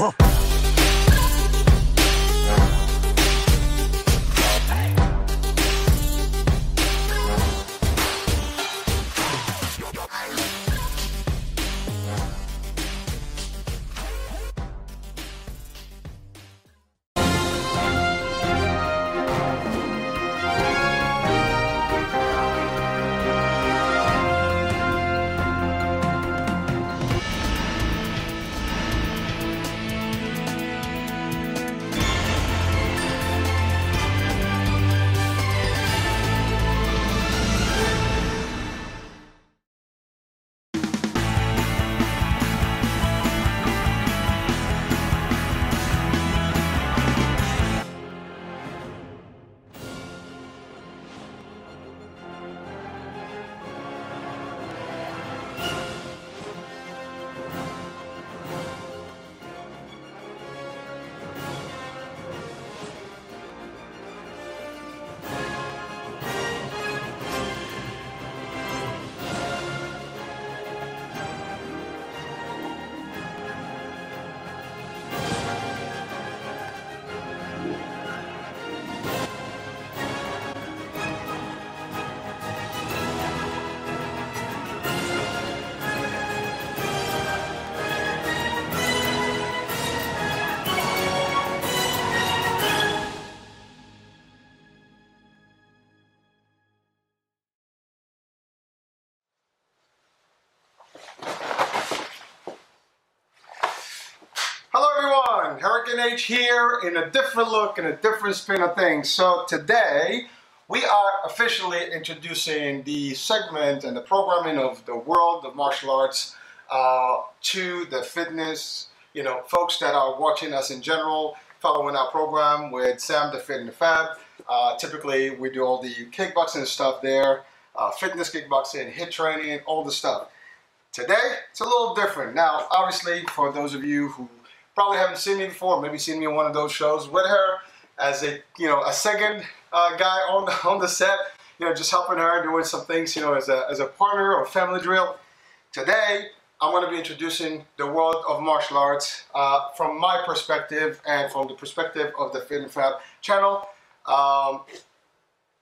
Huh. Hurricane H here in a different look and a different spin of things. So today we are officially introducing the segment and the programming of the world of martial arts uh, to the fitness, you know, folks that are watching us in general, following our program with Sam the Fit and the Fab. Uh, typically we do all the kickboxing stuff there, uh, fitness kickboxing, HIIT training, all the stuff. Today, it's a little different. Now, obviously, for those of you who probably haven't seen me before, maybe seen me in one of those shows with her as a, you know, a second uh, guy on the, on the set, you know, just helping her doing some things, you know, as a, as a partner or family drill. Today, I'm going to be introducing the world of martial arts uh, from my perspective and from the perspective of the Fit and Fab channel. Um,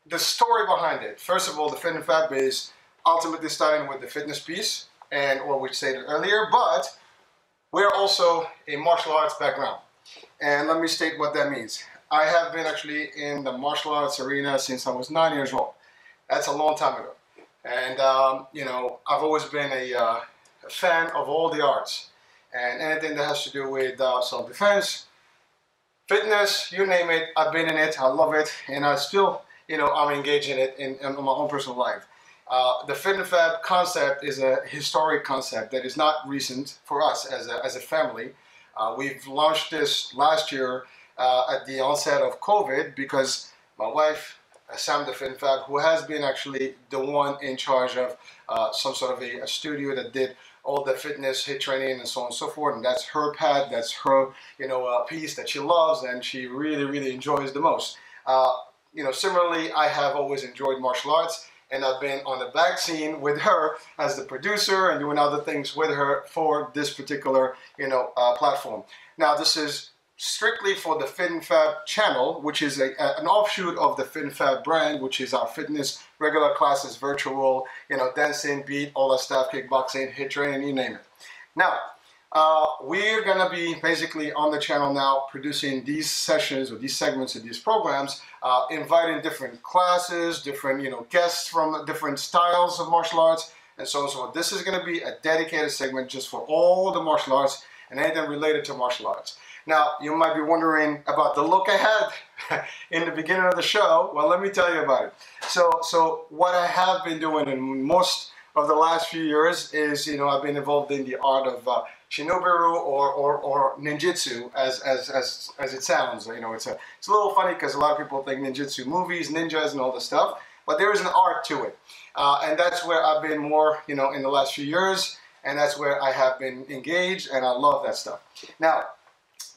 the story behind it. First of all, the Fit and Fab is ultimately starting with the fitness piece and what we stated earlier, but we're also a martial arts background. And let me state what that means. I have been actually in the martial arts arena since I was nine years old. That's a long time ago. And, um, you know, I've always been a, uh, a, fan of all the arts. And anything that has to do with uh, self-defense, fitness, you name it, I've been in it, I love it, and I still, you know, I'm engaged in it in, in my own personal life. Uh, the Fit and Fab concept is a historic concept that is not recent for us as a, as a family. Uh, we've launched this last year uh, at the onset of COVID because my wife, uh, Sam the Fit and Fab, who has been actually the one in charge of uh, some sort of a, a, studio that did all the fitness, HIIT training, and so on and so forth. And that's her pad, that's her, you know, uh, piece that she loves and she really, really enjoys the most. you know, similarly, I have always enjoyed martial arts and I've been on the back scene with her as the producer and doing other things with her for this particular you know uh, platform. Now this is strictly for the FinFab channel, which is a, a, an offshoot of the FinFab brand, which is our fitness, regular classes, virtual, you know, dancing, beat, all that stuff, kickboxing, HIIT training, you name it. Now, uh, we're going to be basically on the channel now producing these sessions or these segments of these programs, uh, inviting different classes, different you know guests from different styles of martial arts, and so on so. This is going to be a dedicated segment just for all the martial arts and anything related to martial arts. Now, you might be wondering about the look I had in the beginning of the show. Well, let me tell you about it. So, so what I have been doing in most of the last few years is, you know, I've been involved in the art of uh, Shinobiru or, or, or ninjutsu as, as, as, as it sounds. You know, it's a, it's a little funny because a lot of people think ninjutsu movies, ninjas and all this stuff, but there is an art to it. Uh, and that's where I've been more, you know, in the last few years, and that's where I have been engaged, and I love that stuff. Now,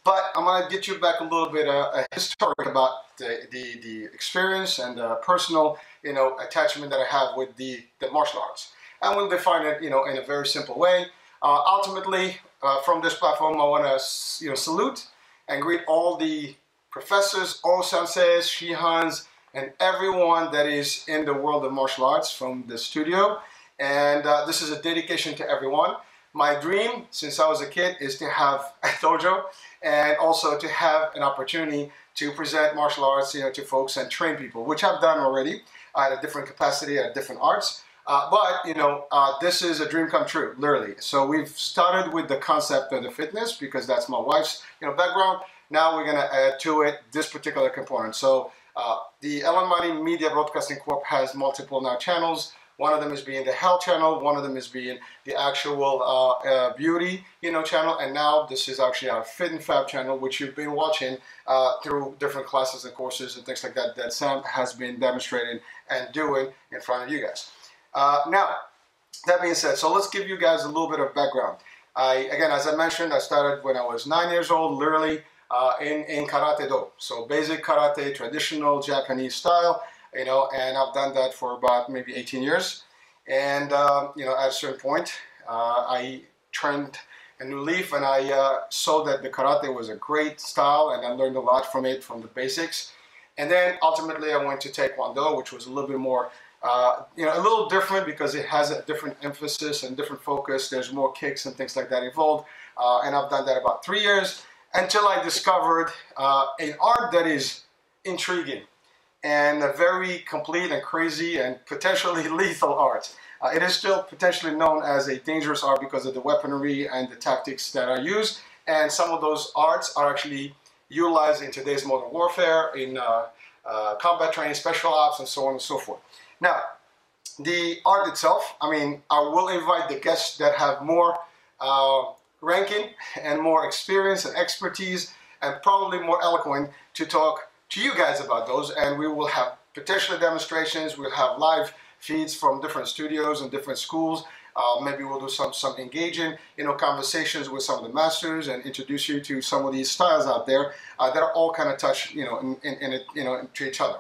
but I'm going to get you back a little bit uh, a historic about the, the, the experience and the personal, you know, attachment that I have with the, the martial arts. And we'll define it, you know, in a very simple way. Uh, ultimately, uh, from this platform, I want to you know salute and greet all the professors, all senseis, shihans, and everyone that is in the world of martial arts from the studio. And uh, this is a dedication to everyone. My dream, since I was a kid, is to have a dojo and also to have an opportunity to present martial arts, you know, to folks and train people, which I've done already at a different capacity at different arts. Uh, but you know, uh, this is a dream come true, literally. So we've started with the concept of the fitness because that's my wife's you know background. Now we're gonna add to it this particular component. So uh, the Ellen Money Media Broadcasting Corp has multiple now channels. One of them is being the health channel. One of them is being the actual uh, uh, beauty, you know, channel. And now this is actually our Fit and Fab channel, which you've been watching uh, through different classes and courses and things like that that Sam has been demonstrating and doing in front of you guys. Uh, now, that being said, so let's give you guys a little bit of background. I, again, as I mentioned, I started when I was nine years old, literally uh, in, in Karate Do. So basic karate, traditional Japanese style you know, and I've done that for about maybe 18 years. And, uh, you know, at a certain point, uh, I turned a new leaf and I uh, saw that the karate was a great style and I learned a lot from it, from the basics. And then ultimately I went to Taekwondo, which was a little bit more, uh, you know, a little different because it has a different emphasis and different focus. There's more kicks and things like that involved. Uh, and I've done that about three years until I discovered uh, an art that is intriguing and a very complete and crazy and potentially lethal art. Uh, it is still potentially known as a dangerous art because of the weaponry and the tactics that are used, and some of those arts are actually utilized in today's modern warfare, in uh, uh, combat training, special ops, and so on and so forth. Now, the art itself, I mean, I will invite the guests that have more uh, ranking and more experience and expertise and probably more eloquent to talk to you guys about those and we will have potentially demonstrations, we'll have live feeds from different studios and different schools. Uh, maybe we'll do some some engaging, you know, conversations with some of the masters and introduce you to some of these styles out there uh, that are all kind of touch, you know, in, in, in it, you know, to each other.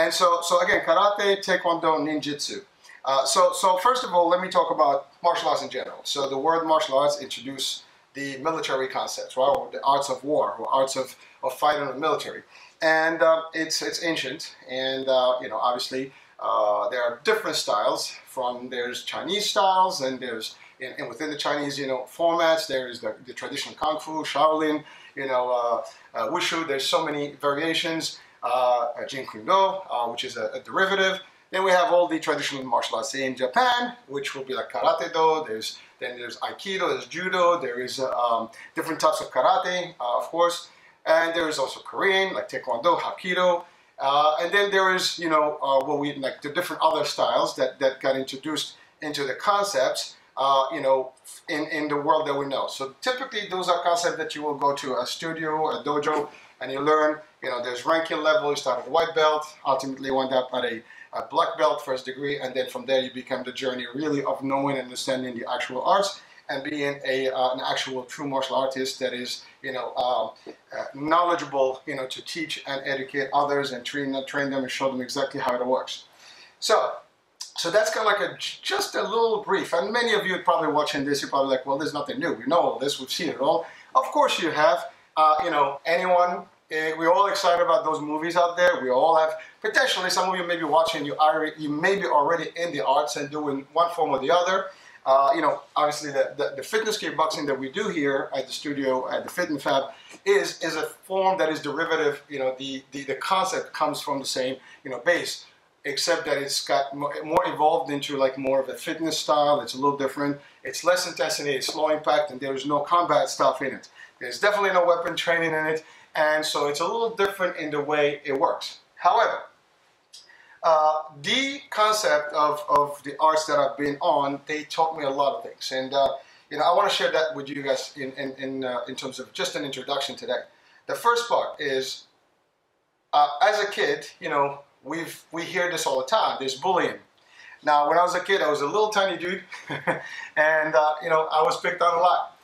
And so, so again, karate, taekwondo, ninjutsu. Uh, so, so first of all, let me talk about martial arts in general. So the word martial arts introduce the military concepts, right? Or the arts of war, or arts of, of fighting in the military and uh, it's it's ancient, and uh, you know obviously uh, there are different styles. From there's Chinese styles, and there's and, and within the Chinese you know formats there is the, the traditional kung fu, Shaolin, you know uh, uh, wushu. There's so many variations. Uh, Do, uh, which is a, a, derivative. Then we have all the traditional martial arts in Japan, which will be like Karate Do. There's then there's Aikido, there's Judo. There is um, different types of karate, of course. And there is also Korean, like Taekwondo, Hapkido. Uh, and then there is, you know, uh, what we like the different other styles that, that got introduced into the concepts, uh, you know, in, in the world that we know. So typically those are concepts that you will go to a studio, a dojo, and you learn, you know, there's ranking level, you start at white belt, ultimately you wind up at a, a black belt first degree, and then from there you become the journey really of knowing and understanding the actual arts and being a, uh, an actual true martial artist that is, you know, um, uh, knowledgeable, you know, to teach and educate others and train train them and show them exactly how it works. So, so that's kind of like a just a little brief. And many of you probably watching this, you're probably like, well, there's nothing new. We know all this. We've seen it all. Of course you have. Uh, you know, anyone. Uh, we're all excited about those movies out there. We all have potentially. Some of you may be watching. You are you may be already in the arts and doing one form or the other. Uh, you know, obviously the, the, the, fitness kickboxing that we do here at the studio at the Fit and Fab is is a form that is derivative. You know, the, the, the concept comes from the same you know base, except that it's got more, more evolved into like more of a fitness style. It's a little different. It's less intensity, it's low impact, and there's no combat stuff in it. There's definitely no weapon training in it, and so it's a little different in the way it works. However, uh, the concept of, of the arts that I've been on, they taught me a lot of things. And, uh, you know, I want to share that with you guys in, in, in, uh, in terms of just an introduction today. The first part is, uh, as a kid, you know, we've, we hear this all the time, there's bullying. Now, when I was a kid, I was a little tiny dude, and, uh, you know, I was picked on a lot.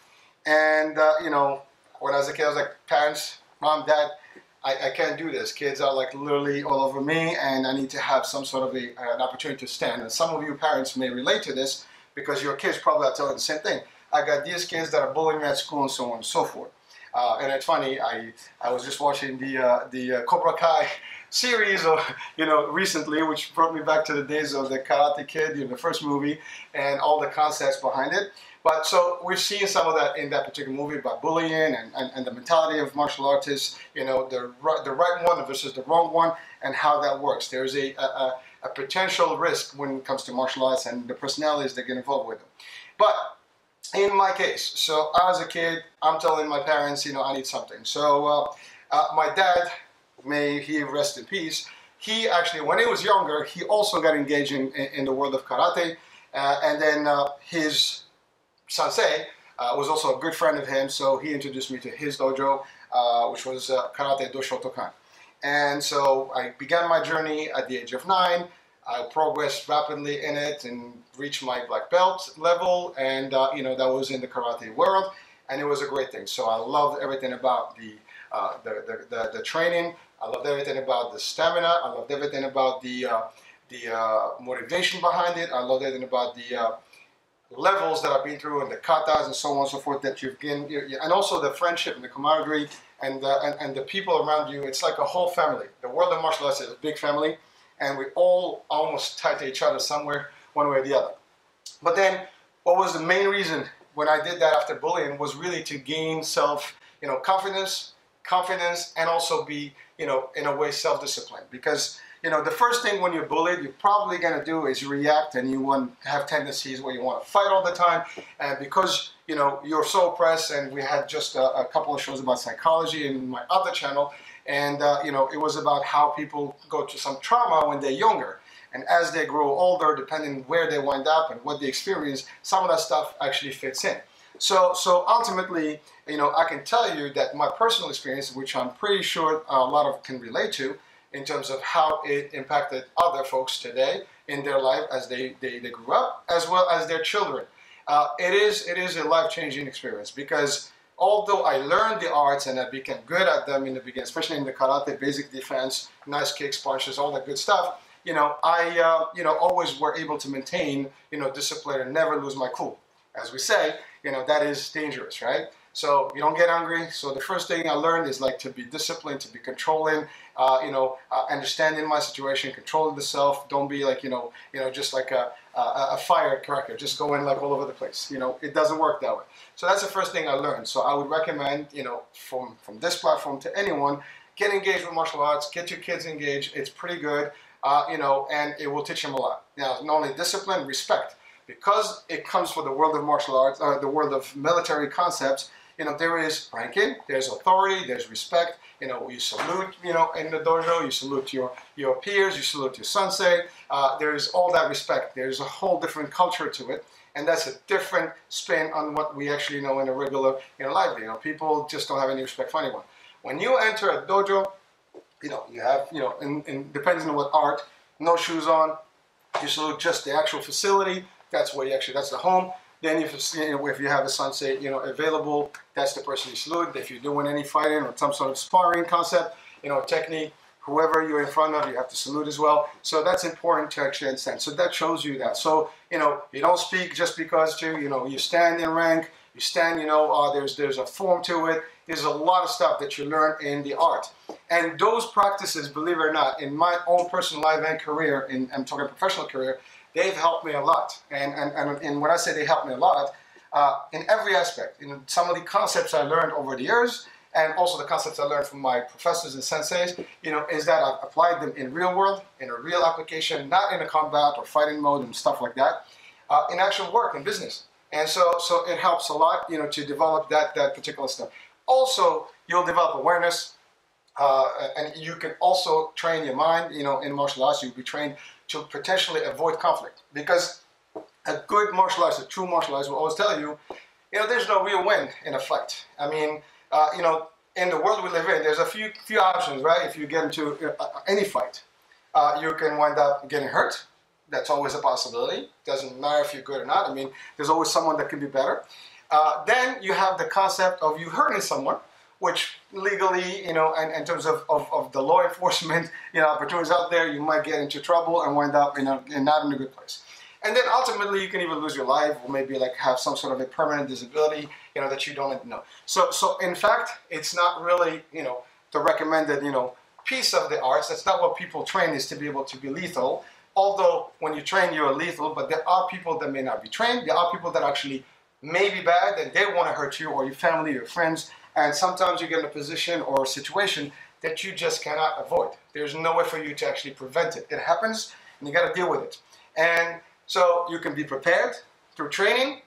And, you know, when I was a kid, I was like, parents, mom, dad, I, I, can't do this. Kids are like literally all over me, and I need to have some sort of a, an opportunity to stand. And some of you parents may relate to this because your kids probably are telling the same thing. I got these kids that are bullying me at school and so on and so forth. Uh, and it's funny, I, I was just watching the, uh, the uh, Cobra Kai series, you know, recently, which brought me back to the days of the Karate Kid, you know, the first movie, and all the concepts behind it. But so we're seeing some of that in that particular movie about bullying and, and, and the mentality of martial artists, you know, the right, the right one versus the wrong one, and how that works. There's a, a, a potential risk when it comes to martial arts and the personalities that get involved with them. But in my case, so as a kid, I'm telling my parents, you know, I need something. So uh, uh, my dad, may he rest in peace, he actually, when he was younger, he also got engaged in, in the world of karate. Uh, and then uh, his sensei uh, was also a good friend of him, so he introduced me to his dojo, uh, which was Karate Do Shotokan. And so I began my journey at the age of nine. I progressed rapidly in it and reached my black belt level, and uh, you know that was in the karate world, and it was a great thing. So I loved everything about the uh, the, the, the, the, training. I loved everything about the stamina. I loved everything about the uh, the uh, motivation behind it. I loved everything about the uh, levels that I've been through and the katas and so on and so forth that you've been, and also the friendship and the camaraderie and, uh, and, and the people around you. It's like a whole family. The world of martial arts is a big family and we all almost tied to each other somewhere, one way or the other. But then, what was the main reason when I did that after bullying was really to gain self, you know, confidence, confidence, and also be, you know, in a way self-discipline. Because, you know, the first thing when you're bullied, you're probably going to do is react, and you want to have tendencies where you want to fight all the time, and because you know you're so oppressed. And we had just a, a couple of shows about psychology in my other channel and uh, you know, it was about how people go through some trauma when they're younger. And as they grow older, depending where they wind up and what they experience, some of that stuff actually fits in. So, so ultimately, you know, I can tell you that my personal experience, which I'm pretty sure a lot of can relate to, in terms of how it impacted other folks today in their life as they, they, they grew up, as well as their children. Uh, it is it is a life-changing experience because although I learned the arts and I became good at them in the beginning, especially in the karate, basic defense, nice kicks, punches, all that good stuff, you know, I, uh, you know, always were able to maintain, you know, discipline and never lose my cool. As we say, you know, that is dangerous, right? So you don't get angry. So the first thing I learned is like to be disciplined, to be controlling, uh, you know, uh, understanding my situation, controlling the self. Don't be like, you know, you know, just like a, a, a firecracker, just going like all over the place. You know, it doesn't work that way. So that's the first thing I learned. So I would recommend, you know, from, from this platform to anyone, get engaged with martial arts, get your kids engaged. It's pretty good, uh, you know, and it will teach them a lot. Now, not only discipline, respect. Because it comes from the world of martial arts, uh, the world of military concepts, you know, there is ranking, there's authority, there's respect. You know, you salute, you know, in the dojo, you salute your, your peers, you salute your sensei. Uh, there's all that respect. There's a whole different culture to it. And that's a different spin on what we actually know in a regular you know, life. You know, people just don't have any respect for anyone. When you enter a dojo, you know, you have, you know, and, and depending on what art, no shoes on, you salute just the actual facility. That's where you actually, that's the home. Then if, you know, if you have a sensei, you know, available, that's the person you salute. If you're doing any fighting or some sort of sparring concept, you know, technique, whoever you're in front of, you have to salute as well. So that's important to actually understand. So that shows you that. So, you know, you don't speak just because to, you know, you stand in rank, you stand, you know, uh, there's, there's a form to it. There's a lot of stuff that you learn in the art. And those practices, believe it or not, in my own personal life and career, in, I'm talking professional career, they've helped me a lot. And, and, and, and when I say they helped me a lot, uh, in every aspect, in some of the concepts I learned over the years, and also the concepts I learned from my professors and senseis, you know, is that I've applied them in real world, in a real application, not in a combat or fighting mode and stuff like that, uh, in actual work and business. And so, so it helps a lot, you know, to develop that, that particular stuff. Also, you'll develop awareness, uh, and you can also train your mind, you know, in martial arts, you'll be trained to potentially avoid conflict. Because a good martial artist, a true martial artist will always tell you, you know, there's no real win in a fight. I mean, uh, you know, in the world we live in, there's a few few options, right? If you get into uh, any fight, uh, you can wind up getting hurt. That's always a possibility. Doesn't matter if you're good or not. I mean, there's always someone that can be better. Uh, then you have the concept of you hurting someone, which legally, you know, and in terms of, of, of, the law enforcement, you know, opportunities out there, you might get into trouble and wind up a, in not in a good place. and then ultimately you can even lose your life or maybe like have some sort of a permanent disability, you know, that you don't know. So, so in fact, it's not really, you know, the recommended, you know, piece of the arts. That's not what people train is to be able to be lethal. Although when you train, you're lethal, but there are people that may not be trained. There are people that actually may be bad and they want to hurt you or your family, or your friends. And sometimes you get in a position or a situation that you just cannot avoid. There's no way for you to actually prevent it. It happens and you got to deal with it. And so you can be prepared through training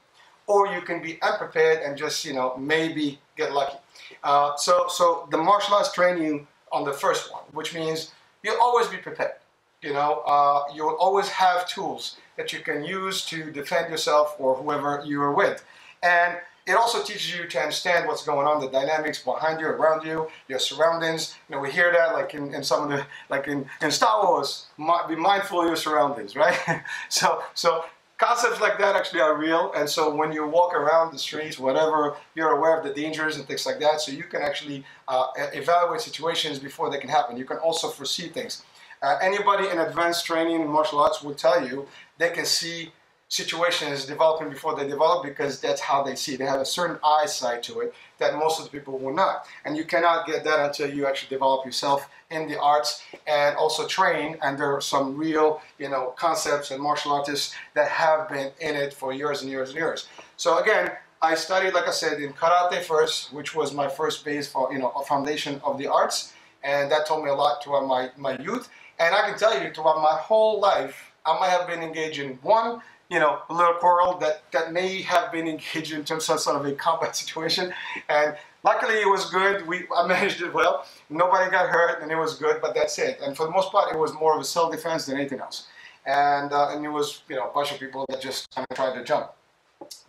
or you can be unprepared and just, you know, maybe get lucky. Uh, so, so the martial arts train you on the first one, which means you'll always be prepared. You know, uh, you will always have tools that you can use to defend yourself or whoever you are with. And it also teaches you to understand what's going on, the dynamics behind you, around you, your surroundings. You know, we hear that like in, in some of the, like in, in Star Wars, be mindful of your surroundings, right? so, so concepts like that actually are real. And so when you walk around the streets, whatever, you're aware of the dangers and things like that. So you can actually uh, evaluate situations before they can happen. You can also foresee things. Uh, anybody in advanced training in martial arts will tell you they can see situations developing before they develop because that's how they see. They have a certain eyesight to it that most of the people will not. And you cannot get that until you actually develop yourself in the arts and also train. And there are some real, you know, concepts and martial artists that have been in it for years and years and years. So again, I studied, like I said, in karate first, which was my first base for, you know, a foundation of the arts. And that taught me a lot throughout my, my youth. And I can tell you, throughout my whole life, I might have been engaged in one, you know, a little quarrel that, that may have been engaged in terms of sort of a combat situation. And luckily it was good. We, I managed it well. Nobody got hurt and it was good, but that's it. And for the most part, it was more of a self-defense than anything else. And, uh, and it was, you know, a bunch of people that just kind of tried to jump.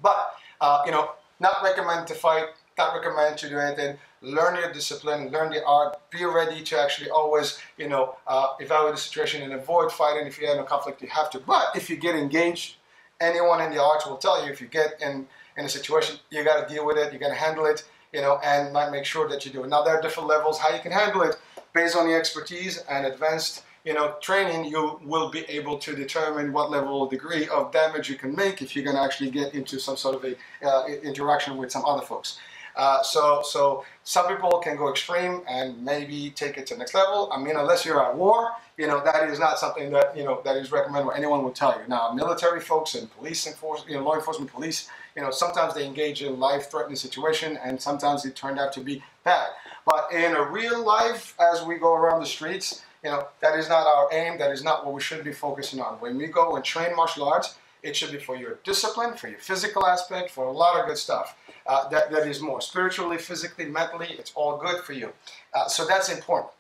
But, uh, you know, not recommend to fight, not recommend to do anything. Learn your discipline, learn the art, be ready to actually always, you know, uh, evaluate the situation and avoid fighting. If you're in a conflict, you have to. But if you get engaged, anyone in the arts will tell you if you get in, in a situation, you got to deal with it, you got to handle it, you know, and might make sure that you do it. Now, there are different levels how you can handle it based on your expertise and advanced, you know, training. You will be able to determine what level or degree of damage you can make if you're going to actually get into some sort of a uh, interaction with some other folks. Uh, so, so some people can go extreme and maybe take it to the next level. I mean, unless you're at war, you know, that is not something that, you know, that is recommended or anyone will tell you. Now, military folks and police enforcement, you know, law enforcement police, you know, sometimes they engage in life-threatening situation and sometimes it turned out to be bad. But in a real life, as we go around the streets, you know, that is not our aim. That is not what we should be focusing on. When we go and train martial arts, it should be for your discipline, for your physical aspect, for a lot of good stuff. Uh, that, that is more spiritually, physically, mentally, it's all good for you. Uh, so that's important.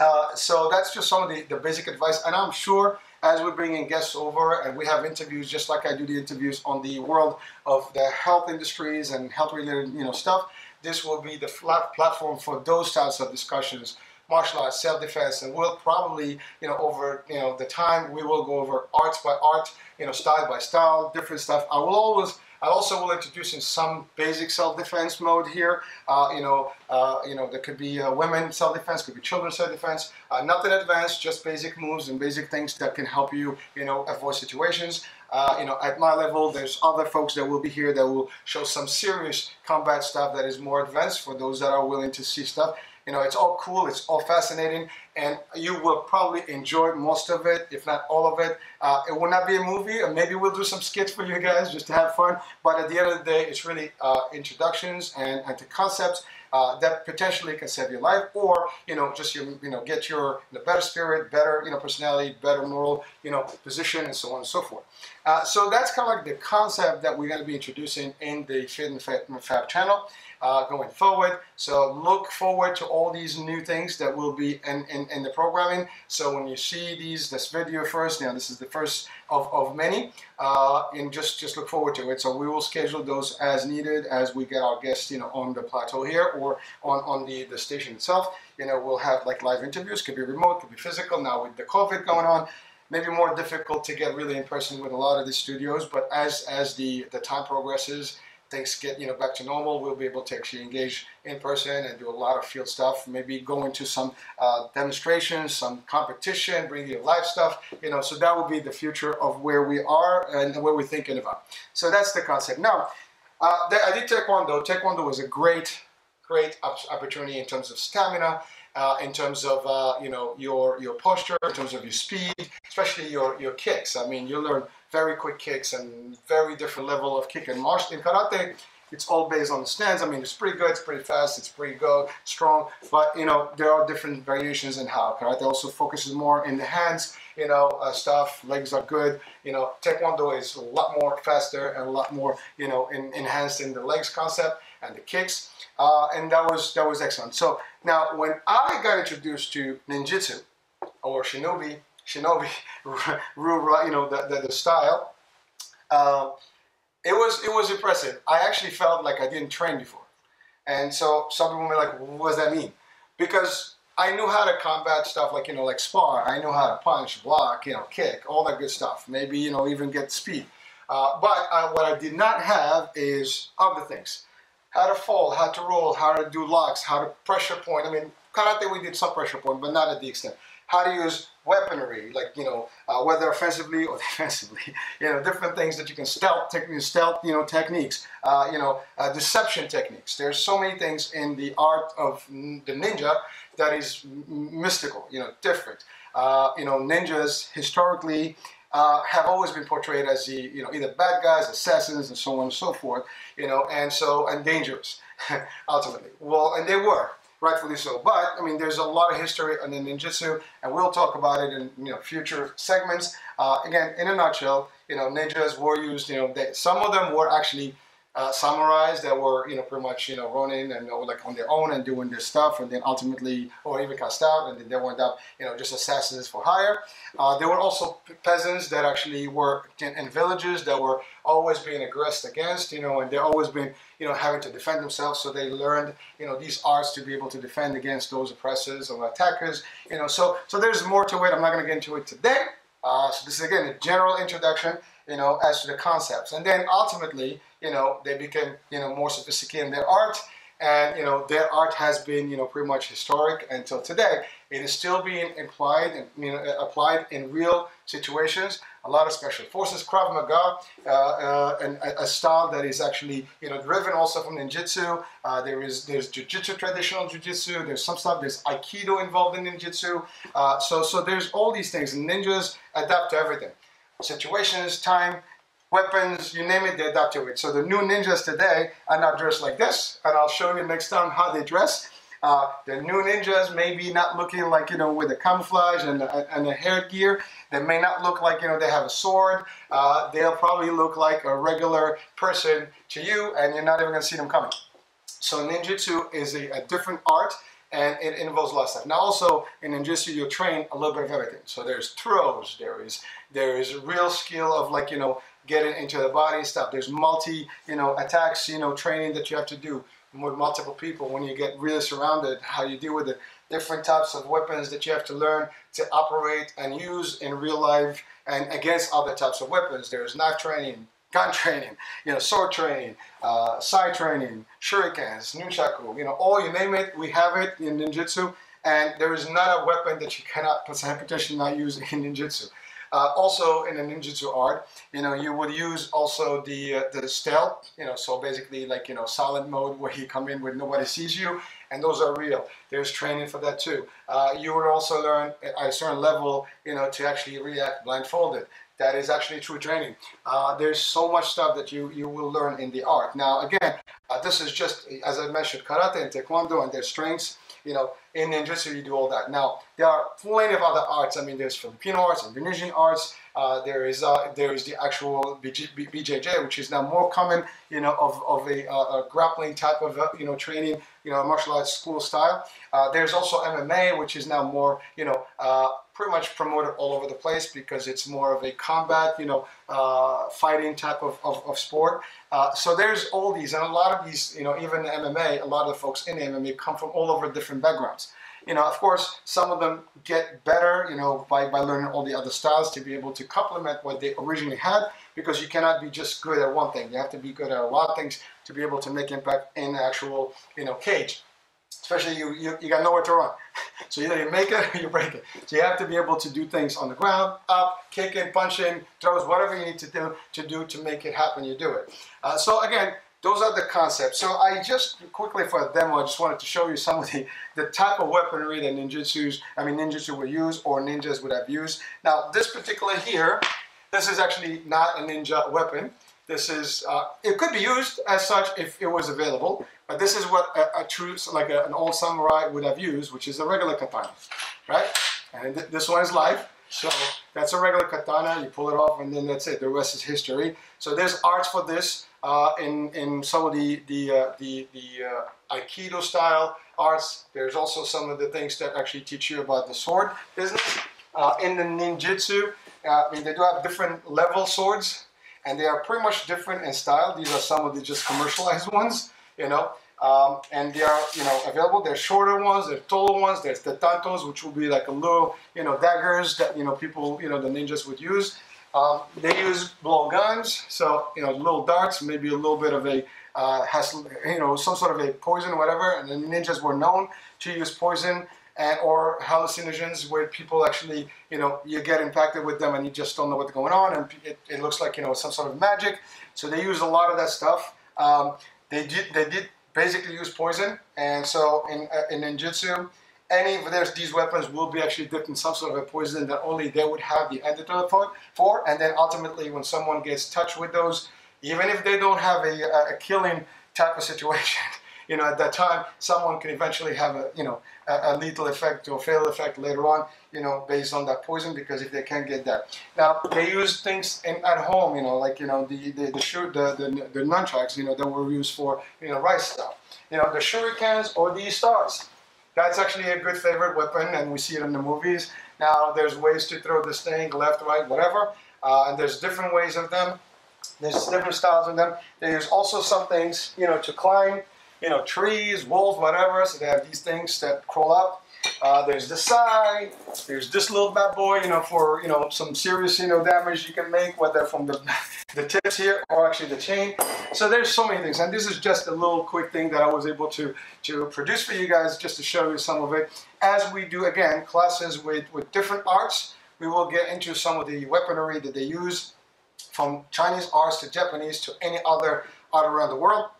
Uh, so that's just some of the, the basic advice. And I'm sure as we bring in guests over and we have interviews, just like I do the interviews on the world of the health industries and health related you know, stuff, this will be the platform for those types of discussions martial arts, self-defense, and we'll probably, you know, over, you know, the time we will go over arts by art, you know, style by style, different stuff. I will always I also will introduce in some basic self-defense mode here. Uh, you know, uh, you know, there could be uh, women self-defense, could be children self-defense. Uh, nothing advanced, just basic moves and basic things that can help you, you know, avoid situations. Uh, you know, at my level, there's other folks that will be here that will show some serious combat stuff that is more advanced for those that are willing to see stuff. You know, it's all cool, it's all fascinating, and you will probably enjoy most of it, if not all of it. Uh, it will not be a movie, and maybe we'll do some skits for you guys just to have fun. But at the end of the day, it's really uh, introductions and, and to concepts uh, that potentially can save your life, or you know, just your, you know, get your the better spirit, better you know personality, better moral you know position, and so on and so forth. Uh, so that's kind of like the concept that we're going to be introducing in the Fit and Fab channel uh, going forward. So look forward to all these new things that will be in, in, in, the programming. So when you see these, this video first, now this is the first of, of many, uh, and just, just look forward to it. So we will schedule those as needed as we get our guests, you know, on the plateau here or on, on the, the station itself. You know, we'll have like live interviews, could be remote, could be physical. Now with the COVID going on, maybe more difficult to get really in person with a lot of the studios, but as, as the, the time progresses, things get you know back to normal, we'll be able to actually engage in person and do a lot of field stuff. Maybe go into some uh, demonstrations, some competition, bring you live stuff. You know, so that would be the future of where we are and what we're thinking about. So that's the concept. Now, uh, I did Taekwondo. Taekwondo was a great, great opportunity in terms of stamina. Uh, in terms of uh, you know your your posture, in terms of your speed, especially your your kicks. I mean, you learn very quick kicks and very different level of kick. And martial in karate, it's all based on the stance. I mean, it's pretty good, it's pretty fast, it's pretty good, strong. But you know, there are different variations in how karate also focuses more in the hands. You know, uh, stuff. Legs are good. You know, taekwondo is a lot more faster and a lot more you know in, enhanced in the legs concept and the kicks. Uh, and that was that was excellent. So now, when I got introduced to ninjutsu or shinobi shinobi, you know, the, the, the style. Uh, it was it was impressive. I actually felt like I didn't train before, and so some people were like, "What does that mean?" Because I knew how to combat stuff like you know, like spar. I knew how to punch, block, you know, kick, all that good stuff. Maybe you know, even get speed. Uh, but uh, what I did not have is other things: how to fall, how to roll, how to do locks, how to pressure point. I mean, karate we did some pressure point, but not at the extent how to use weaponry, like you know, uh, whether offensively or defensively, you know, different things that you can stealth techniques, stealth, you know, techniques, uh, you know, uh, deception techniques. There's so many things in the art of the ninja that is mystical, you know, different. Uh, you know, ninjas historically uh, have always been portrayed as the, you know, either bad guys, assassins, and so on and so forth, you know, and so and dangerous, ultimately. Well, and they were rightfully so. But I mean, there's a lot of history on the ninjutsu, and we'll talk about it in you know future segments. Uh, again, in a nutshell, you know, ninjas were used. You know, they, some of them were actually uh, samurais that were, you know, pretty much, you know, running and know, like on their own and doing their stuff, and then ultimately, or even cast out, and then they wound up, you know, just assassins for hire. Uh, there were also peasants that actually were in, in, villages that were always being aggressed against, you know, and they're always been, you know, having to defend themselves. So they learned, you know, these arts to be able to defend against those oppressors or attackers, you know. So, so there's more to it. I'm not going to get into it today. Uh, so this is again a general introduction, you know, as to the concepts, and then ultimately you know, they became, you know, more sophisticated in their art. And, you know, their art has been, you know, pretty much historic until today. It is still being applied you know, applied in real situations. A lot of special forces, Krav Maga, uh, uh, and a, a, style that is actually, you know, driven also from ninjutsu. Uh, there is, there's jujitsu, traditional jujitsu. There's some stuff, there's Aikido involved in ninjutsu. Uh, so, so there's all these things. Ninjas adapt to everything. Situations, time, weapons, you name it, they adapt to it. So the new ninjas today are not dressed like this, and I'll show you next time how they dress. Uh, the new ninjas may be not looking like, you know, with the camouflage and the, and the hair gear. They may not look like, you know, they have a sword. Uh, they'll probably look like a regular person to you, and you're not even going to see them coming. So ninjutsu is a, a different art and it involves a lot of stuff. Now also in ninjutsu you train a little bit of everything. So there's throws, there is there is real skill of like, you know, getting into the body and stuff. There's multi, you know, attacks, you know, training that you have to do with multiple people when you get really surrounded, how you deal with the different types of weapons that you have to learn to operate and use in real life and against other types of weapons. There's knife training, gun training, you know, sword training, uh, sai training, shurikens, nunchaku, you know, all you name it, we have it in ninjutsu. And there is not a weapon that you cannot potentially not use in ninjutsu. Uh, also in the ninjutsu art, you know, you would use also the uh, the stealth, you know, so basically like, you know, silent mode where you come in where nobody sees you, and those are real. There's training for that too. Uh, you would also learn at a certain level, you know, to actually react blindfolded. That is actually true training. Uh, there's so much stuff that you, you will learn in the art. Now, again, uh, this is just, as I mentioned, karate and taekwondo and their strengths you know, in ninjutsu you do all that. Now, there are plenty of other arts. I mean, there's Filipino arts, and Indonesian arts. Uh, there is uh, there is the actual BJJ, which is now more common, you know, of, of a, uh, a grappling type of, uh, you know, training, you know, martial arts school style. Uh, there's also MMA, which is now more, you know, pretty much promoted all over the place because it's more of a combat, you know, fighting type of, of, of sport. So there's all these, and a lot of these, you know, even MMA, a lot of the folks in MMA come from all over different backgrounds. You know, of course, some of them get better, you know, by, by learning all the other styles to be able to complement what they originally had because you cannot be just good at one thing. You have to be good at a lot of things to be able to make impact in actual, you know, cage. Especially you, you, you got nowhere to run. So either you make it or you break it. So you have to be able to do things on the ground, up, kicking, punching, throws, whatever you need to do to do to make it happen, you do it. Uh, so again, those are the concepts. So I just quickly for a demo, I just wanted to show you some of the, the type of weaponry that ninjutsus, I mean ninjutsu would use or ninjas would have used. Now this particular here, this is actually not a ninja weapon. This is, uh, it could be used as such if it was available, but this is what a, a true, like a, an old samurai would have used, which is a regular katana, right? And th this one is live. So that's a regular katana, you pull it off and then that's it, the rest is history. So there's arts for this uh, in, in some of the, the, uh, the, the uh, Aikido style arts. There's also some of the things that actually teach you about the sword business. Uh, in the ninjutsu, uh, I mean, they do have different level swords and they are pretty much different in style. These are some of the just commercialized ones, you know. Um, and they are, you know, available. There's shorter ones, there's taller ones, there's the tantos, which will be like a little, you know, daggers that, you know, people, you know, the ninjas would use. Um, they use blow guns, so you know, little darts, maybe a little bit of a uh, has you know some sort of a poison, whatever. And the ninjas were known to use poison and or hallucinogens, where people actually you know you get impacted with them and you just don't know what's going on, and it, it looks like you know some sort of magic. So they use a lot of that stuff. Um, they did they did basically use poison, and so in uh, in ninjutsu any of these weapons will be actually dipped in some sort of a poison that only they would have the antidote for, for. And then ultimately, when someone gets touched with those, even if they don't have a, a killing type of situation, you know, at that time, someone can eventually have a, you know, a, a, lethal effect or fatal effect later on, you know, based on that poison, because if they can't get that. Now, they use things in, at home, you know, like, you know, the, the, the, shoot, the, the, the nunchucks, you know, that were used for, you know, rice stuff. You know, the shurikens or these stars. That's actually a good favorite weapon, and we see it in the movies. Now, there's ways to throw this thing, left, right, whatever, uh, and there's different ways of them. There's different styles of them. There's also some things, you know, to climb, you know, trees, walls, whatever. So they have these things that crawl up. Uh, there's the side. There's this little bad boy, you know, for, you know, some serious, you know, damage you can make, whether from the, the tips here or actually the chain. So there's so many things. And this is just a little quick thing that I was able to, to produce for you guys just to show you some of it. As we do, again, classes with, with different arts, we will get into some of the weaponry that they use from Chinese arts to Japanese to any other art around the world.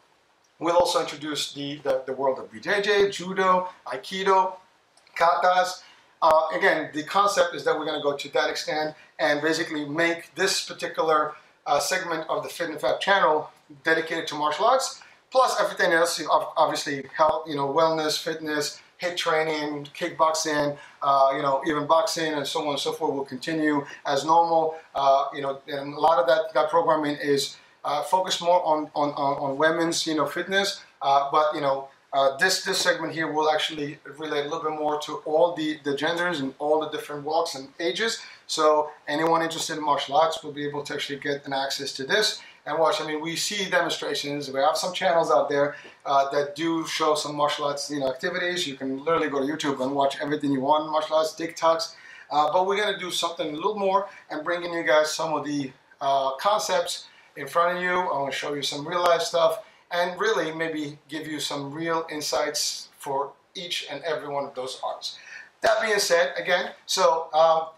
We'll also introduce the, the, the world of BJJ, Judo, Aikido, katas. Uh, again, the concept is that we're going to go to that extent and basically make this particular uh, segment of the Fit and Fab channel dedicated to martial arts, plus everything else, obviously health, you know, wellness, fitness, HIIT training, kickboxing, uh, you know, even boxing and so on and so forth will continue as normal. Uh, you know, and a lot of that, that programming is uh, focused more on, on, on, women's, you know, fitness, uh, but, you know, uh, this this segment here will actually relate a little bit more to all the, the genders and all the different walks and ages. So anyone interested in martial arts will be able to actually get an access to this and watch. I mean, we see demonstrations. We have some channels out there uh, that do show some martial arts you know, activities. You can literally go to YouTube and watch everything you want martial arts, TikToks. Uh, but we're going to do something a little more and bringing you guys some of the uh, concepts in front of you. I want to show you some real life stuff and really maybe give you some real insights for each and every one of those arts. That being said, again, so um,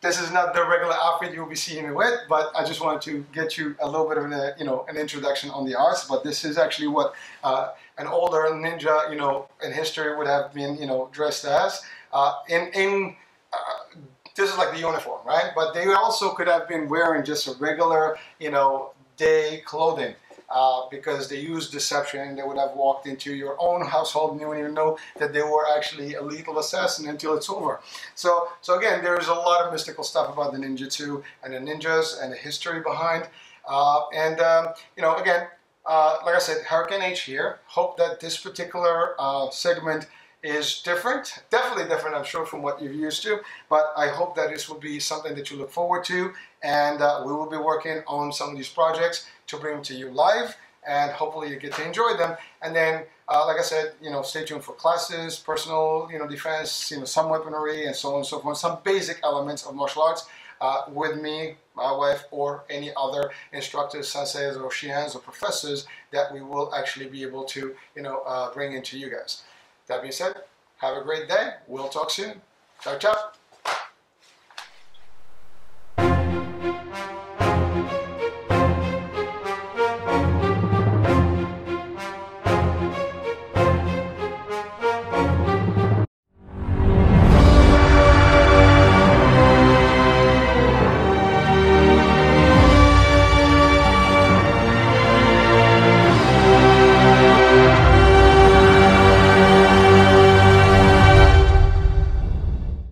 this is not the regular outfit you'll be seeing me with, but I just wanted to get you a little bit of a, you know, an introduction on the arts, but this is actually what uh, an older ninja, you know, in history would have been, you know, dressed as. Uh, in, in uh, this is like the uniform, right? But they also could have been wearing just a regular, you know, day clothing uh, because they used deception. and They would have walked into your own household and you wouldn't even know that they were actually a lethal assassin until it's over. So, so again, there's a lot of mystical stuff about the ninjutsu and the ninjas and the history behind. Uh, and, um, you know, again, uh, like I said, Hurricane H here. Hope that this particular uh, segment is different, definitely different, I'm sure, from what you're used to. But I hope that this will be something that you look forward to, and uh, we will be working on some of these projects to bring them to you live. and hopefully you get to enjoy them. And then, uh, like I said, you know, stay tuned for classes, personal, you know, defense, you know, some weaponry, and so on and so forth, some basic elements of martial arts. Uh, with me, my wife, or any other instructors, senseis, or shihans, or professors that we will actually be able to, you know, uh, bring into you guys. That being said, have a great day. We'll talk soon. Ciao, ciao.